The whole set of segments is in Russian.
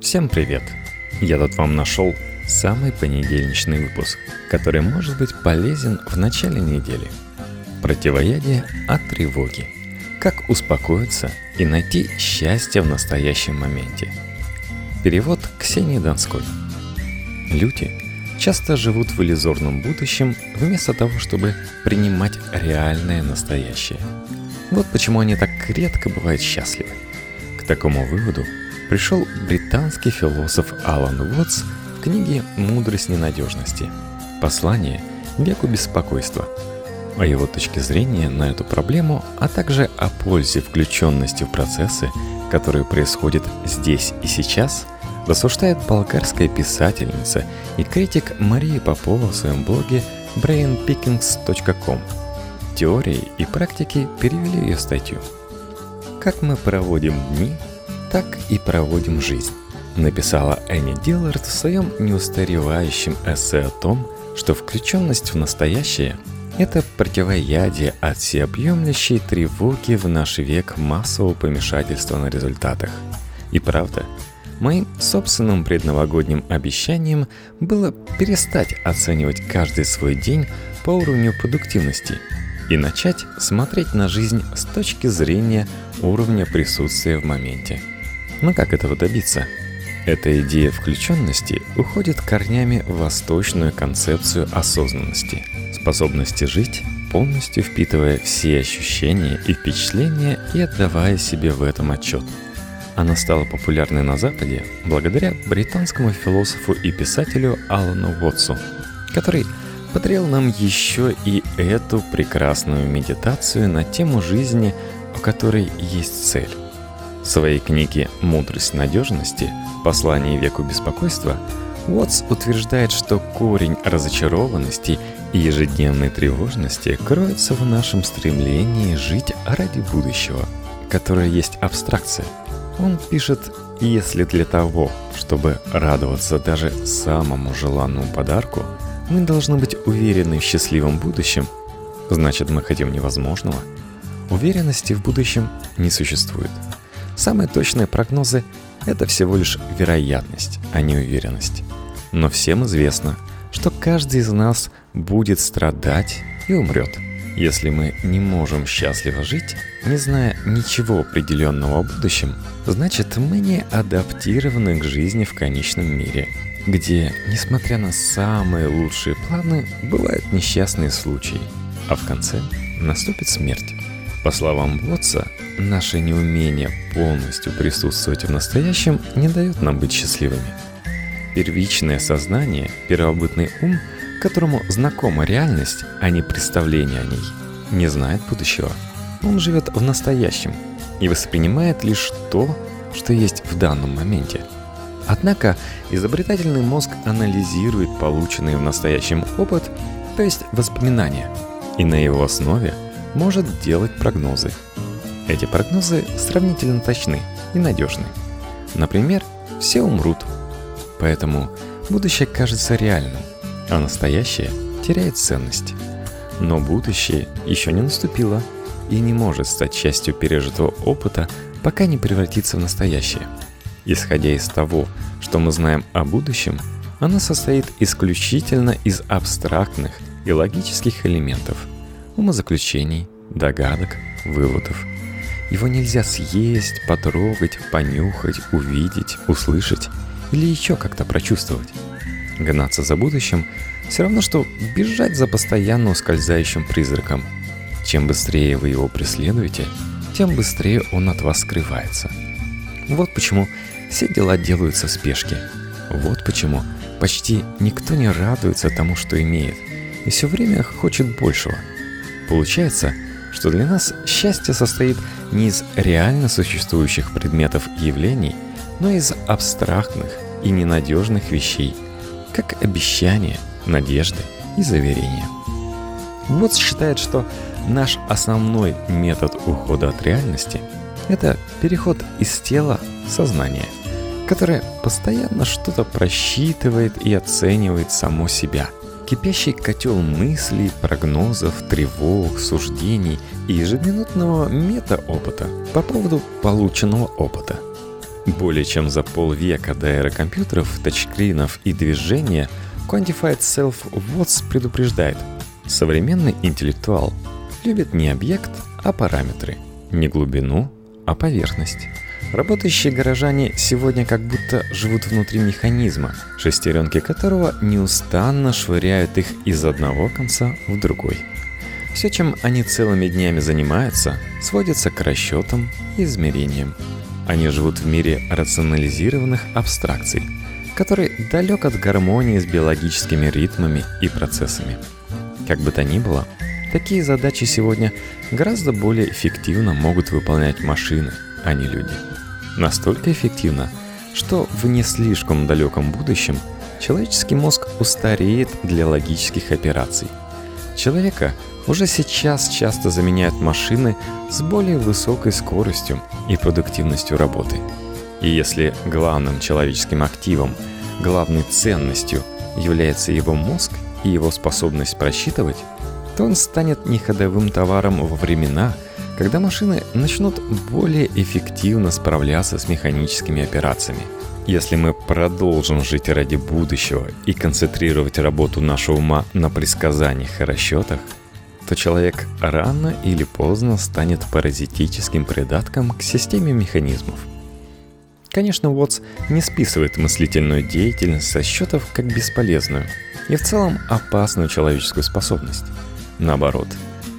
Всем привет! Я тут вам нашел самый понедельничный выпуск, который может быть полезен в начале недели. Противоядие от тревоги. Как успокоиться и найти счастье в настоящем моменте. Перевод Ксении Донской. Люди часто живут в иллюзорном будущем вместо того, чтобы принимать реальное настоящее. Вот почему они так редко бывают счастливы. К такому выводу пришел британский философ Алан Уотс в книге «Мудрость ненадежности. Послание веку беспокойства». О его точке зрения на эту проблему, а также о пользе включенности в процессы, которые происходят здесь и сейчас, рассуждает болгарская писательница и критик Мария Попова в своем блоге brainpickings.com. Теории и практики перевели ее статью. Как мы проводим дни, так и проводим жизнь, написала Энни Диллард в своем неустаревающем эссе о том, что включенность в настоящее – это противоядие от всеобъемлющей тревоги в наш век массового помешательства на результатах. И правда, моим собственным предновогодним обещанием было перестать оценивать каждый свой день по уровню продуктивности и начать смотреть на жизнь с точки зрения уровня присутствия в моменте – но как этого добиться? Эта идея включенности уходит корнями в восточную концепцию осознанности, способности жить, полностью впитывая все ощущения и впечатления и отдавая себе в этом отчет. Она стала популярной на Западе благодаря британскому философу и писателю Алану Уотсу, который подарил нам еще и эту прекрасную медитацию на тему жизни, у которой есть цель. В своей книге «Мудрость надежности. Послание веку беспокойства» Уотс утверждает, что корень разочарованности и ежедневной тревожности кроется в нашем стремлении жить ради будущего, которое есть абстракция. Он пишет, если для того, чтобы радоваться даже самому желанному подарку, мы должны быть уверены в счастливом будущем, значит мы хотим невозможного. Уверенности в будущем не существует – Самые точные прогнозы – это всего лишь вероятность, а не уверенность. Но всем известно, что каждый из нас будет страдать и умрет. Если мы не можем счастливо жить, не зная ничего определенного о будущем, значит мы не адаптированы к жизни в конечном мире, где, несмотря на самые лучшие планы, бывают несчастные случаи, а в конце наступит смерть. По словам Ботса, наше неумение полностью присутствовать в настоящем не дает нам быть счастливыми. Первичное сознание, первобытный ум, которому знакома реальность, а не представление о ней, не знает будущего. Он живет в настоящем и воспринимает лишь то, что есть в данном моменте. Однако изобретательный мозг анализирует полученный в настоящем опыт, то есть воспоминания, и на его основе – может делать прогнозы. Эти прогнозы сравнительно точны и надежны. Например, все умрут. Поэтому будущее кажется реальным, а настоящее теряет ценность. Но будущее еще не наступило и не может стать частью пережитого опыта, пока не превратится в настоящее. Исходя из того, что мы знаем о будущем, оно состоит исключительно из абстрактных и логических элементов – умозаключений, догадок, выводов. Его нельзя съесть, потрогать, понюхать, увидеть, услышать или еще как-то прочувствовать. Гнаться за будущим все равно, что бежать за постоянно ускользающим призраком. Чем быстрее вы его преследуете, тем быстрее он от вас скрывается. Вот почему все дела делаются в спешке. Вот почему почти никто не радуется тому, что имеет, и все время хочет большего – Получается, что для нас счастье состоит не из реально существующих предметов и явлений, но из абстрактных и ненадежных вещей, как обещания, надежды и заверения. Вот считает, что наш основной метод ухода от реальности – это переход из тела в сознание, которое постоянно что-то просчитывает и оценивает само себя – Кипящий котел мыслей, прогнозов, тревог, суждений и ежеминутного мета-опыта по поводу полученного опыта. Более чем за полвека до эры компьютеров, тачскринов и движения Quantified Self Watts предупреждает, современный интеллектуал любит не объект, а параметры, не глубину, а поверхность. Работающие горожане сегодня как будто живут внутри механизма, шестеренки которого неустанно швыряют их из одного конца в другой. Все, чем они целыми днями занимаются, сводится к расчетам и измерениям. Они живут в мире рационализированных абстракций, который далек от гармонии с биологическими ритмами и процессами. Как бы то ни было, такие задачи сегодня гораздо более эффективно могут выполнять машины, а не люди. Настолько эффективно, что в не слишком далеком будущем человеческий мозг устареет для логических операций. Человека уже сейчас часто заменяют машины с более высокой скоростью и продуктивностью работы. И если главным человеческим активом, главной ценностью является его мозг и его способность просчитывать, то он станет неходовым товаром во времена, когда машины начнут более эффективно справляться с механическими операциями. Если мы продолжим жить ради будущего и концентрировать работу нашего ума на предсказаниях и расчетах, то человек рано или поздно станет паразитическим придатком к системе механизмов. Конечно, Уотс не списывает мыслительную деятельность со счетов как бесполезную и в целом опасную человеческую способность. Наоборот,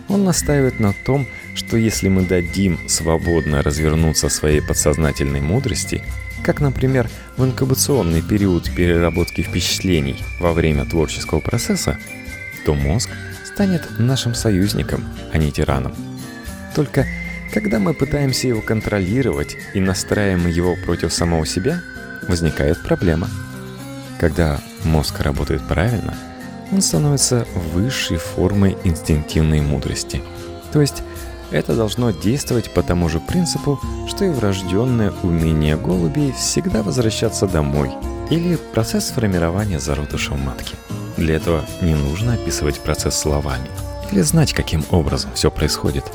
он настаивает на том, что если мы дадим свободно развернуться своей подсознательной мудрости, как, например, в инкубационный период переработки впечатлений во время творческого процесса, то мозг станет нашим союзником, а не тираном. Только когда мы пытаемся его контролировать и настраиваем его против самого себя, возникает проблема. Когда мозг работает правильно, он становится высшей формой инстинктивной мудрости. То есть это должно действовать по тому же принципу, что и врожденное умение голубей всегда возвращаться домой или процесс формирования зародыша в матке. Для этого не нужно описывать процесс словами или знать, каким образом все происходит.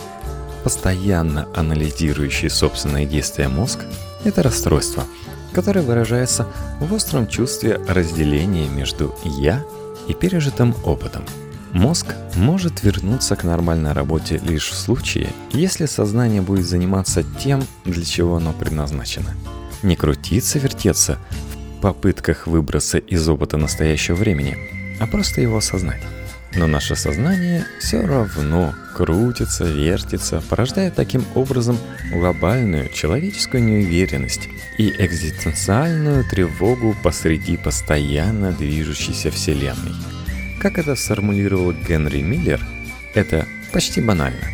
Постоянно анализирующий собственные действия мозг – это расстройство, которое выражается в остром чувстве разделения между «я» и пережитым опытом – Мозг может вернуться к нормальной работе лишь в случае, если сознание будет заниматься тем, для чего оно предназначено. Не крутиться, вертеться в попытках выбраться из опыта настоящего времени, а просто его осознать. Но наше сознание все равно крутится, вертится, порождая таким образом глобальную человеческую неуверенность и экзистенциальную тревогу посреди постоянно движущейся Вселенной – как это сформулировал Генри Миллер, это почти банально.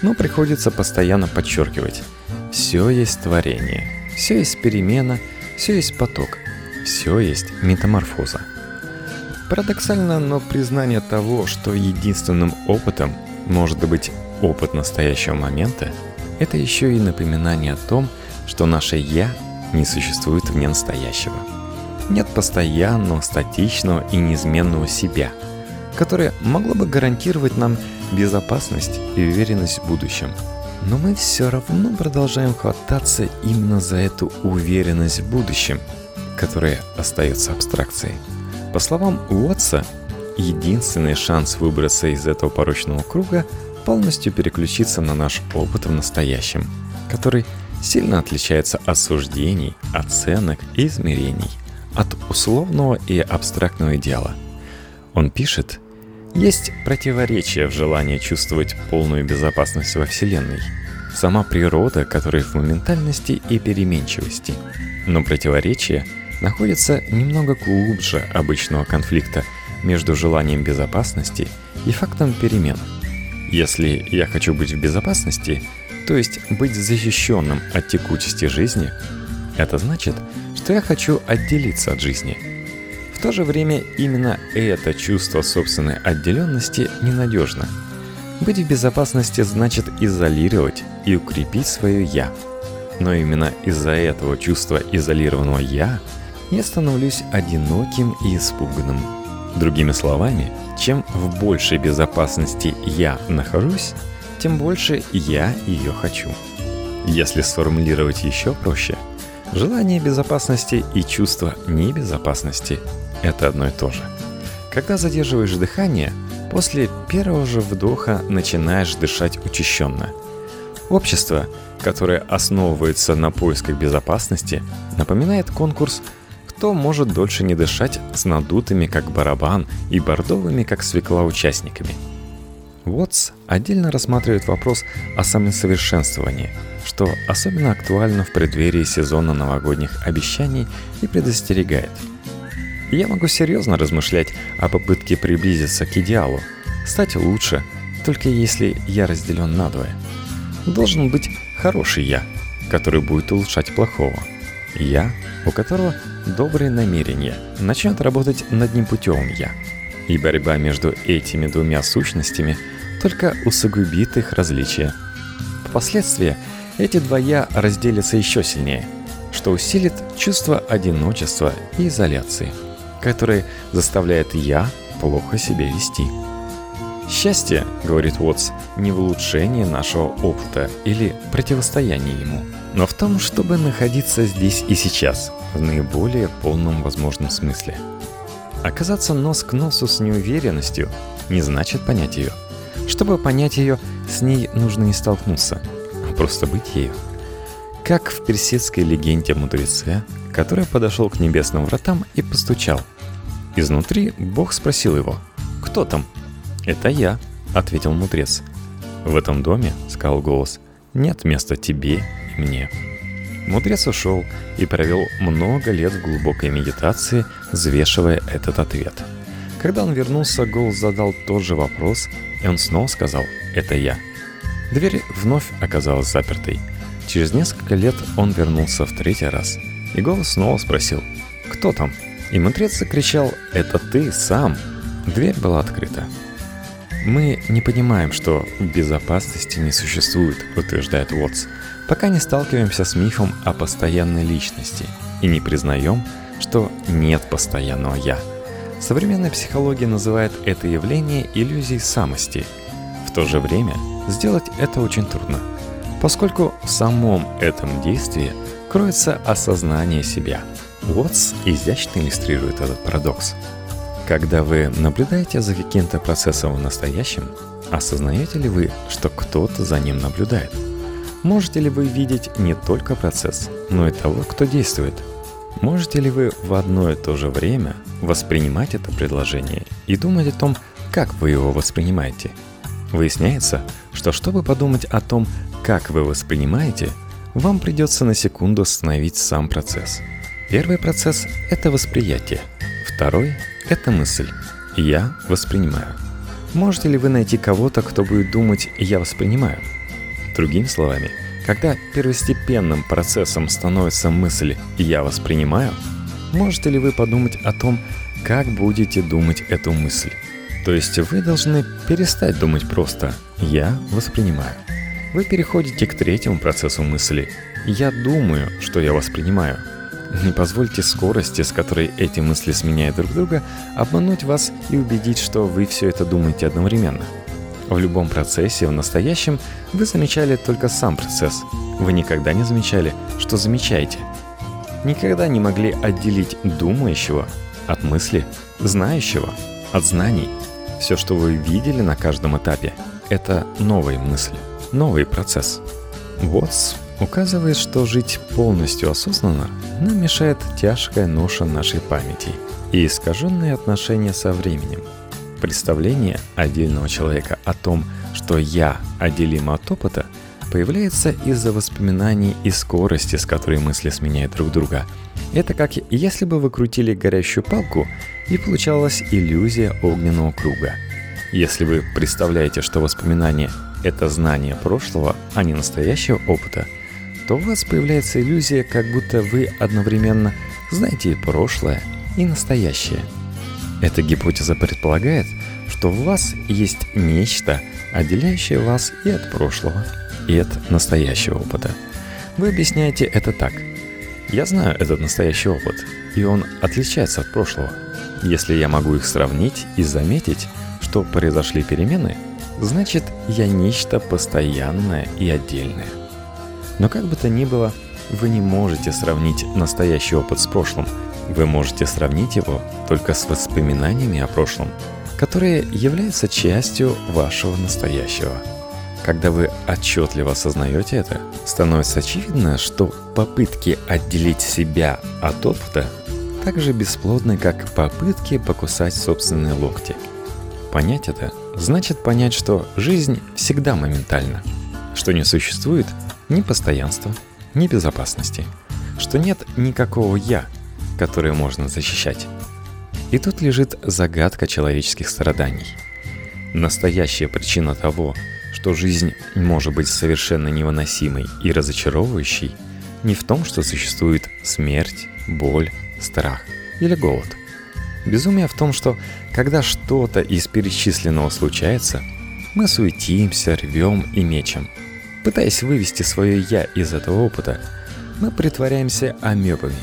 Но приходится постоянно подчеркивать. Все есть творение, все есть перемена, все есть поток, все есть метаморфоза. Парадоксально, но признание того, что единственным опытом может быть опыт настоящего момента, это еще и напоминание о том, что наше «я» не существует вне настоящего. Нет постоянного, статичного и неизменного себя – которое могло бы гарантировать нам безопасность и уверенность в будущем. Но мы все равно продолжаем хвататься именно за эту уверенность в будущем, которая остается абстракцией. По словам Уотса, единственный шанс выбраться из этого порочного круга – полностью переключиться на наш опыт в настоящем, который сильно отличается от суждений, оценок и измерений, от условного и абстрактного идеала. Он пишет – есть противоречие в желании чувствовать полную безопасность во Вселенной. Сама природа, которая в моментальности и переменчивости. Но противоречие находится немного глубже обычного конфликта между желанием безопасности и фактом перемен. Если я хочу быть в безопасности, то есть быть защищенным от текучести жизни, это значит, что я хочу отделиться от жизни – в то же время именно это чувство собственной отделенности ненадежно. Быть в безопасности значит изолировать и укрепить свое «я». Но именно из-за этого чувства изолированного «я» я становлюсь одиноким и испуганным. Другими словами, чем в большей безопасности я нахожусь, тем больше я ее хочу. Если сформулировать еще проще, Желание безопасности и чувство небезопасности – это одно и то же. Когда задерживаешь дыхание, после первого же вдоха начинаешь дышать учащенно. Общество, которое основывается на поисках безопасности, напоминает конкурс «Кто может дольше не дышать» с надутыми, как барабан, и бордовыми, как свекла, участниками – Уотс отдельно рассматривает вопрос о самосовершенствовании, что особенно актуально в преддверии сезона новогодних обещаний и предостерегает. Я могу серьезно размышлять о попытке приблизиться к идеалу, стать лучше, только если я разделен надвое. Должен быть хороший я, который будет улучшать плохого. Я, у которого добрые намерения, начнет работать над непутевым я. И борьба между этими двумя сущностями только усугубит их различия. Впоследствии эти два «я» разделятся еще сильнее, что усилит чувство одиночества и изоляции, которое заставляет «я» плохо себя вести. Счастье, говорит Уотс, не в улучшении нашего опыта или противостоянии ему, но в том, чтобы находиться здесь и сейчас, в наиболее полном возможном смысле. Оказаться нос к носу с неуверенностью не значит понять ее – чтобы понять ее, с ней нужно не столкнуться, а просто быть ею. Как в персидской легенде мудреце, который подошел к небесным вратам и постучал. Изнутри Бог спросил его, «Кто там?» «Это я», — ответил мудрец. «В этом доме», — сказал голос, — «нет места тебе и мне». Мудрец ушел и провел много лет в глубокой медитации, взвешивая этот ответ. Когда он вернулся, голос задал тот же вопрос, и он снова сказал «Это я». Дверь вновь оказалась запертой. Через несколько лет он вернулся в третий раз. И голос снова спросил «Кто там?» И мудрец закричал «Это ты сам!» Дверь была открыта. Мы не понимаем, что безопасности не существует, утверждает Уотс, пока не сталкиваемся с мифом о постоянной личности и не признаем, что нет постоянного «я», Современная психология называет это явление иллюзией самости. В то же время сделать это очень трудно, поскольку в самом этом действии кроется осознание себя. Уотс изящно иллюстрирует этот парадокс. Когда вы наблюдаете за каким-то процессом в настоящем, осознаете ли вы, что кто-то за ним наблюдает? Можете ли вы видеть не только процесс, но и того, кто действует – Можете ли вы в одно и то же время воспринимать это предложение и думать о том, как вы его воспринимаете? Выясняется, что чтобы подумать о том, как вы воспринимаете, вам придется на секунду остановить сам процесс. Первый процесс – это восприятие. Второй – это мысль. Я воспринимаю. Можете ли вы найти кого-то, кто будет думать «я воспринимаю»? Другими словами – когда первостепенным процессом становится мысль «я воспринимаю», можете ли вы подумать о том, как будете думать эту мысль? То есть вы должны перестать думать просто «я воспринимаю». Вы переходите к третьему процессу мысли «я думаю, что я воспринимаю». Не позвольте скорости, с которой эти мысли сменяют друг друга, обмануть вас и убедить, что вы все это думаете одновременно – в любом процессе, в настоящем, вы замечали только сам процесс. Вы никогда не замечали, что замечаете. Никогда не могли отделить думающего от мысли, знающего от знаний. Все, что вы видели на каждом этапе, это новые мысли, новый процесс. Уотс указывает, что жить полностью осознанно нам мешает тяжкая ноша нашей памяти и искаженные отношения со временем – Представление отдельного человека о том, что «я» отделим от опыта, появляется из-за воспоминаний и скорости, с которой мысли сменяют друг друга. Это как если бы вы крутили горящую палку, и получалась иллюзия огненного круга. Если вы представляете, что воспоминание — это знание прошлого, а не настоящего опыта, то у вас появляется иллюзия, как будто вы одновременно знаете и прошлое, и настоящее — эта гипотеза предполагает, что в вас есть нечто, отделяющее вас и от прошлого, и от настоящего опыта. Вы объясняете это так. Я знаю этот настоящий опыт, и он отличается от прошлого. Если я могу их сравнить и заметить, что произошли перемены, значит я нечто постоянное и отдельное. Но как бы то ни было, вы не можете сравнить настоящий опыт с прошлым. Вы можете сравнить его только с воспоминаниями о прошлом, которые являются частью вашего настоящего. Когда вы отчетливо осознаете это, становится очевидно, что попытки отделить себя от опыта так же бесплодны, как попытки покусать собственные локти. Понять это значит понять, что жизнь всегда моментальна, что не существует ни постоянства, ни безопасности, что нет никакого «я», которое можно защищать. И тут лежит загадка человеческих страданий. Настоящая причина того, что жизнь может быть совершенно невыносимой и разочаровывающей, не в том, что существует смерть, боль, страх или голод. Безумие в том, что когда что-то из перечисленного случается, мы суетимся, рвем и мечем. Пытаясь вывести свое «я» из этого опыта, мы притворяемся амебами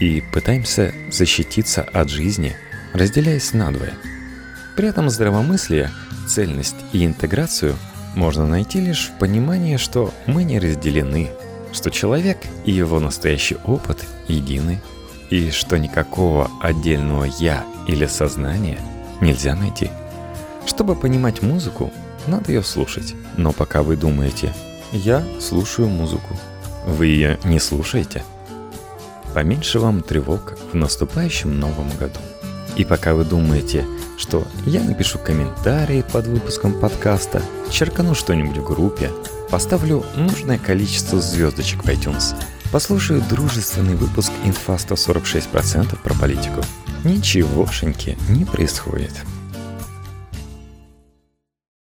и пытаемся защититься от жизни, разделяясь надвое. При этом здравомыслие, цельность и интеграцию можно найти лишь в понимании, что мы не разделены, что человек и его настоящий опыт едины и что никакого отдельного «я» или сознания нельзя найти. Чтобы понимать музыку, надо ее слушать. Но пока вы думаете «я слушаю музыку», вы ее не слушаете. Поменьше вам тревог в наступающем новом году. И пока вы думаете, что я напишу комментарии под выпуском подкаста, черкану что-нибудь в группе, поставлю нужное количество звездочек в iTunes – Послушаю дружественный выпуск «Инфа 146%» про политику. Ничегошеньки не происходит.